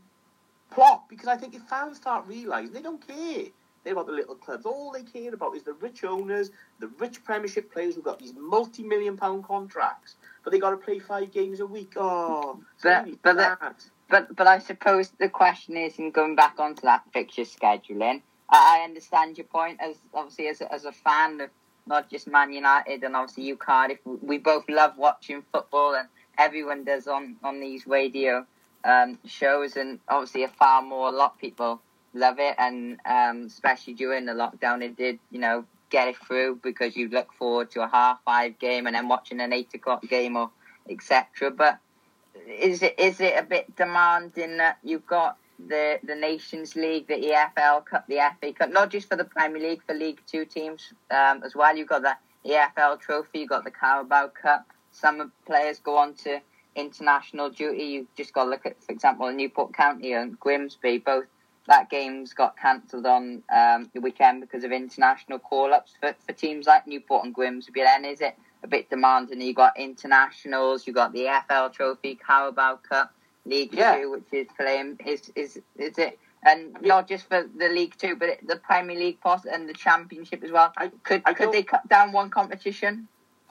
plop because I think if fans start realising they don't care. They're about the little clubs. All they care about is the rich owners, the rich Premiership players who've got these multi-million pound contracts, but they got to play five games a week. Oh, but but, the, but but I suppose the question is, in going back onto that fixture scheduling, I, I understand your point as obviously as as a fan of not just Man United and obviously you Cardiff. We both love watching football, and everyone does on on these radio um, shows, and obviously a far more a lot of people love it, and um, especially during the lockdown, it did you know get it through because you look forward to a half five game and then watching an eight o'clock game or etc. But is it is it a bit demanding that you've got the the Nations League, the EFL Cup, the FA Cup, not just for the Premier League, for League Two teams um, as well. You've got the EFL Trophy, you've got the Carabao Cup. Some players go on to international duty. You've just got to look at, for example, Newport County and Grimsby. Both that games got cancelled on um, the weekend because of international call-ups for, for teams like Newport and Grimsby. Then is it a bit demanding? You got internationals, you got the FL Trophy, Carabao Cup, League yeah. Two, which is playing. Is is is it? And not just for the League Two, but the Premier League post and the Championship as well. I, could I could they cut down one competition?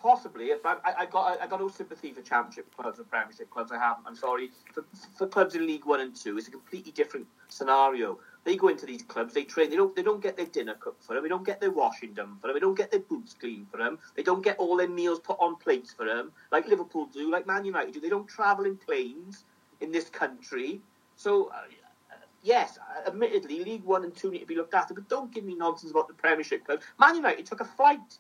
Possibly, but I, I got I got no sympathy for Championship clubs and Premiership clubs. I haven't. I'm sorry for, for clubs in League One and Two. It's a completely different scenario. They go into these clubs, they train. They don't they don't get their dinner cooked for them. They don't get their washing done for them. They don't get their boots cleaned for them. They don't get all their meals put on plates for them, like Liverpool do, like Man United do. They don't travel in planes in this country. So. Uh, yes, admittedly, League One and Two need to be looked after, but don't give me nonsense about the Premiership clubs. Man United took a flight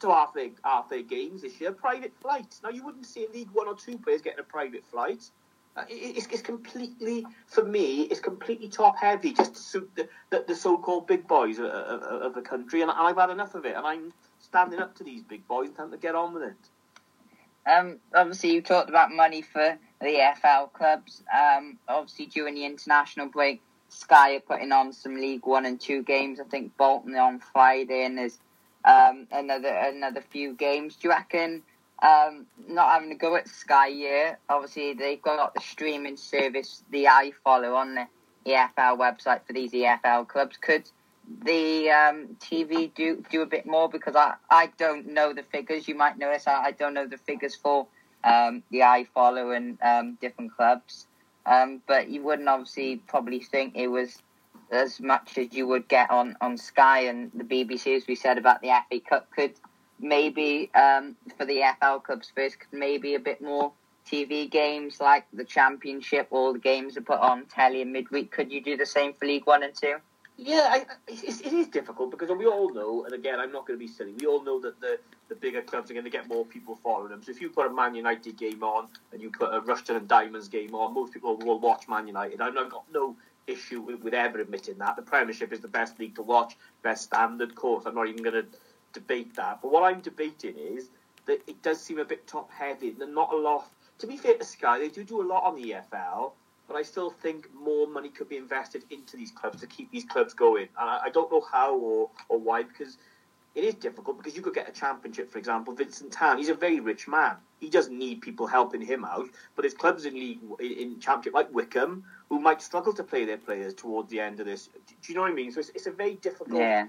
to half their, half their games this year, private flights. Now, you wouldn't see a League One or Two players getting a private flight. Uh, it, it's, it's, completely, for me, it's completely top heavy just to suit the, the, the so called big boys of, of, of, the country, and I've had enough of it, and I'm standing up to these big boys and to get on with it. Um, obviously, you talked about money for the EFL clubs. Um, obviously, during the international break, Sky are putting on some League One and Two games. I think Bolton on Friday, and there's um, another another few games. Do you reckon? Um, not having to go at Sky here. Obviously, they've got the streaming service, the iFollow on the EFL website for these EFL clubs. Could the um, TV do do a bit more because I, I don't know the figures. You might notice I, I don't know the figures for um, the iFollow and um, different clubs. Um, but you wouldn't obviously probably think it was as much as you would get on, on Sky and the BBC, as we said about the FA Cup. Could maybe um, for the FL clubs first, could maybe a bit more TV games like the Championship, all the games are put on telly in midweek. Could you do the same for League One and Two? Yeah, I, it, it is difficult because we all know, and again, I'm not going to be silly. We all know that the, the bigger clubs are going to get more people following them. So if you put a Man United game on and you put a Rushden and Diamonds game on, most people will watch Man United. I've got no issue with, with ever admitting that the Premiership is the best league to watch, best standard course. I'm not even going to debate that. But what I'm debating is that it does seem a bit top heavy. and not a lot. To be fair to Sky, they do do a lot on the EFL but I still think more money could be invested into these clubs to keep these clubs going. And I, I don't know how or, or why, because it is difficult because you could get a championship, for example. Vincent Tan, he's a very rich man. He doesn't need people helping him out. But there's clubs in league in championship like Wycombe who might struggle to play their players towards the end of this. Do you know what I mean? So it's, it's a very difficult yeah.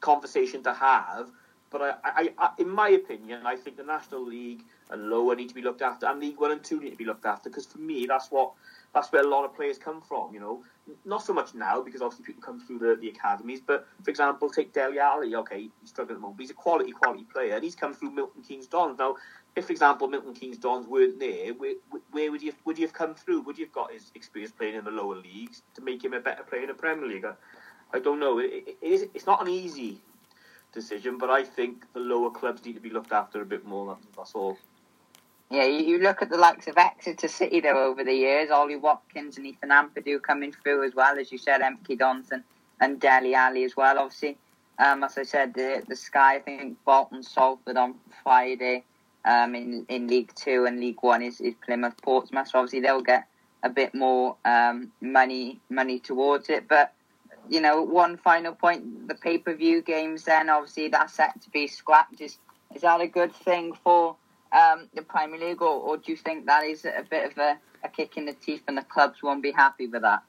conversation to have. But I, I, I, in my opinion, I think the National League and lower need to be looked after, and League One and Two need to be looked after because for me, that's what that's where a lot of players come from. You know, not so much now because obviously people come through the, the academies. But for example, take Dele Alli. Okay, he's struggling at the moment, but he's a quality quality player, and he's come through Milton Keynes Dons. Now, if for example Milton Keynes Dons weren't there, where, where would you have, would you have come through? Would you have got his experience playing in the lower leagues to make him a better player in the Premier League? I, I don't know. It, it is. It's not an easy decision, but I think the lower clubs need to be looked after a bit more. That's all. Yeah, you, look at the likes of Exeter City though over the years, Ollie Watkins and Ethan Ampadu coming through as well, as you said, MK Donson and Dele Alli as well. Obviously, um, as I said, the the Sky, I think Bolton Salford on Friday um, in in League Two and League One is, is Plymouth Portsmouth. So obviously they'll get a bit more um, money money towards it. But you know, one final point: the pay per view games. Then obviously that's set to be scrapped. Is is that a good thing for? Um, the Premier League, or, or do you think that is a bit of a, a kick in the teeth and the clubs won't be happy with that?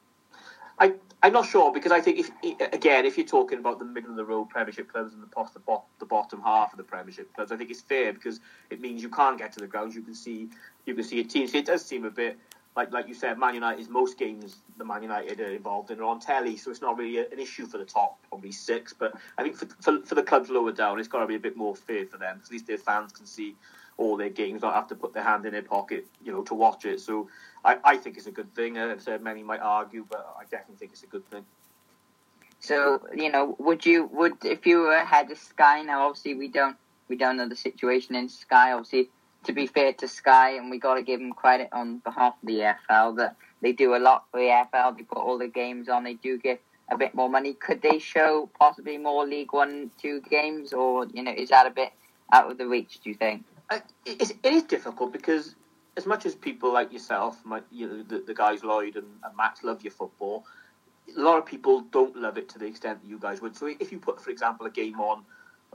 I I'm not sure because I think if again, if you're talking about the middle of the road Premiership clubs and the, the, bot, the bottom half of the Premiership clubs, I think it's fair because it means you can't get to the grounds. You can see you can see a team. So it does seem a bit like like you said, Man United's most games the Man United are involved in are on telly, so it's not really a, an issue for the top probably six. But I think for, for, for the clubs lower down, it's got to be a bit more fair for them because at least their fans can see all their games, not have to put their hand in their pocket, you know, to watch it. So I, I think it's a good thing. As uh, many might argue, but I definitely think it's a good thing. So you know, would you would if you were head of Sky now? Obviously, we don't we don't know the situation in Sky. Obviously, to be fair to Sky, and we got to give them credit on behalf of the EFL that they do a lot for the EFL. They put all the games on. They do get a bit more money. Could they show possibly more League One, two games, or you know, is that a bit out of the reach? Do you think? It, it is difficult because as much as people like yourself, my, you know, the, the guys Lloyd and, and Max love your football, a lot of people don't love it to the extent that you guys would. So if you put, for example, a game on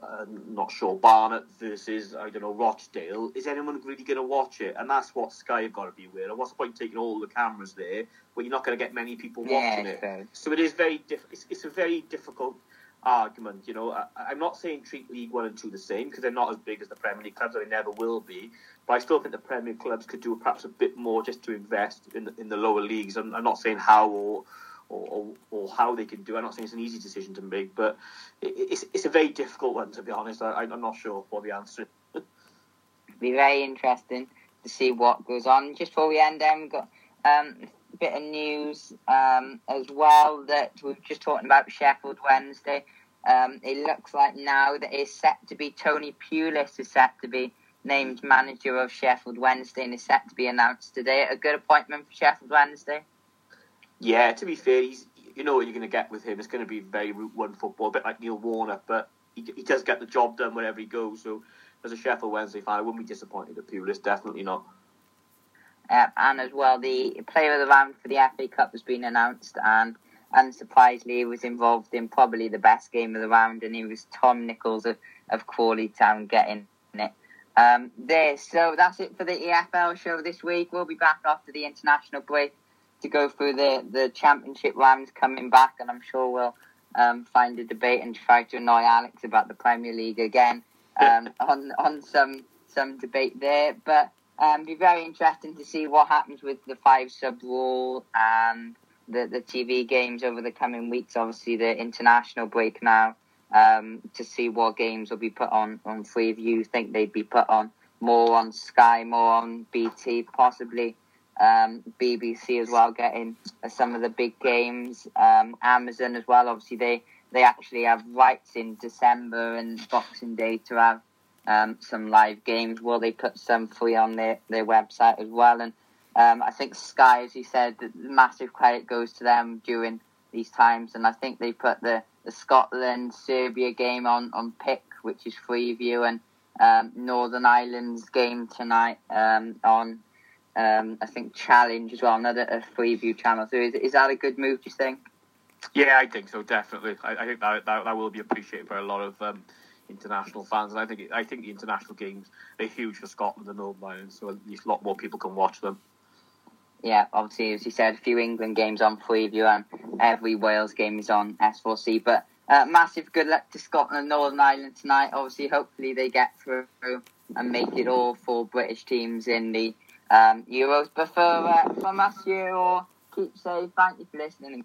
uh, not sure, Barnet versus, I don't know, Rochdale, is anyone really going to watch it? And that's what Sky have got to be aware of. What's the point taking all the cameras there when you're not going to get many people watching yeah, it? Fair. So it is very, diff- it's, it's, a very difficult argument. You know, I, am not saying treat League One and Two the same because they're not as big as the Premier League clubs, and they never will be. But I still think the Premier clubs could do perhaps a bit more just to invest in the, in the lower leagues. I'm, I'm not saying how or or, or, or, how they can do. I'm not saying it's an easy decision to make, but it, it's it's a very difficult one to be honest. I, am not sure what the answer. It'll be very interesting to see what goes on. Just before we end, we've got um, bit of news um, as well that we are just talking about Sheffield Wednesday. Um, it looks like now that it's set to be Tony Pulis is set to be named manager of Sheffield Wednesday and is set to be announced today. A good appointment for Sheffield Wednesday. Yeah, to be fair, he's you know what you're going to get with him. It's going to be very Route One football, a bit like Neil Warnock, but he, he does get the job done wherever he goes. So, as a Sheffield Wednesday fan, I wouldn't be disappointed at Pulis. Definitely not. Uh, and as well, the player of the round for the FA Cup has been announced, and unsurprisingly, he was involved in probably the best game of the round, and he was Tom Nichols of, of Crawley Town getting it. Um, there, so that's it for the EFL show this week. We'll be back after the international break to go through the, the championship rounds coming back, and I'm sure we'll um, find a debate and try to annoy Alex about the Premier League again um, on on some some debate there. But um, be very interesting to see what happens with the five sub rule and the the TV games over the coming weeks. Obviously, the international break now um, to see what games will be put on on Freeview. Think they'd be put on more on Sky, more on BT, possibly um, BBC as well getting some of the big games. Um, Amazon as well. Obviously, they they actually have rights in December and Boxing Day to have um, some live games. Will they put some free on their, their website as well? And um, I think Sky, as you said, massive credit goes to them during these times. And I think they put the, the Scotland Serbia game on on Pick, which is Freeview, and um, Northern Ireland's game tonight um, on um, I think Challenge as well, another a Freeview channel. So is, is that a good move? Do you think? Yeah, I think so. Definitely, I, I think that, that, that will be appreciated by a lot of um, international fans, and I think I think the international games are huge for Scotland and Northern Ireland, so a lot more people can watch them. Yeah, obviously, as you said, a few England games on Freeview, and every Wales game is on S4C. But uh, massive good luck to Scotland and Northern Ireland tonight. Obviously, hopefully they get through and make it all for British teams in the um, Euros. But for, uh, from us here, or keep safe. Thank you for listening.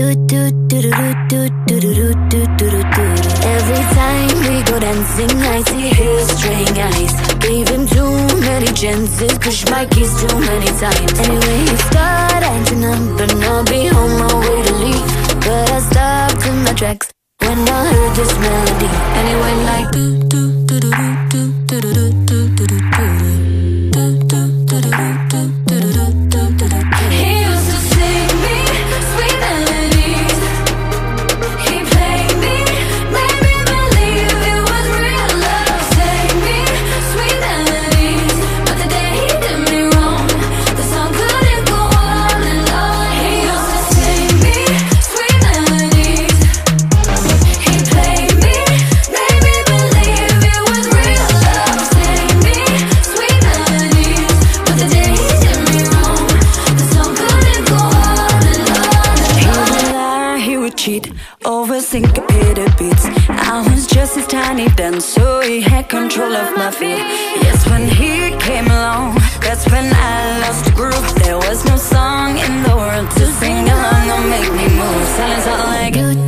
Every time we go dancing, I see his straying eyes. Gave him too many chances, pushed my keys too many times. Anyway, he started acting up, and I'll be on my way to leave. But I stopped in my tracks when I heard this melody, and it like do do do do do do do do do do do his dance, so he had control of my feet. Yes, when he came along, that's when I lost the groove. There was no song in the world to sing along or make me move. Silence all like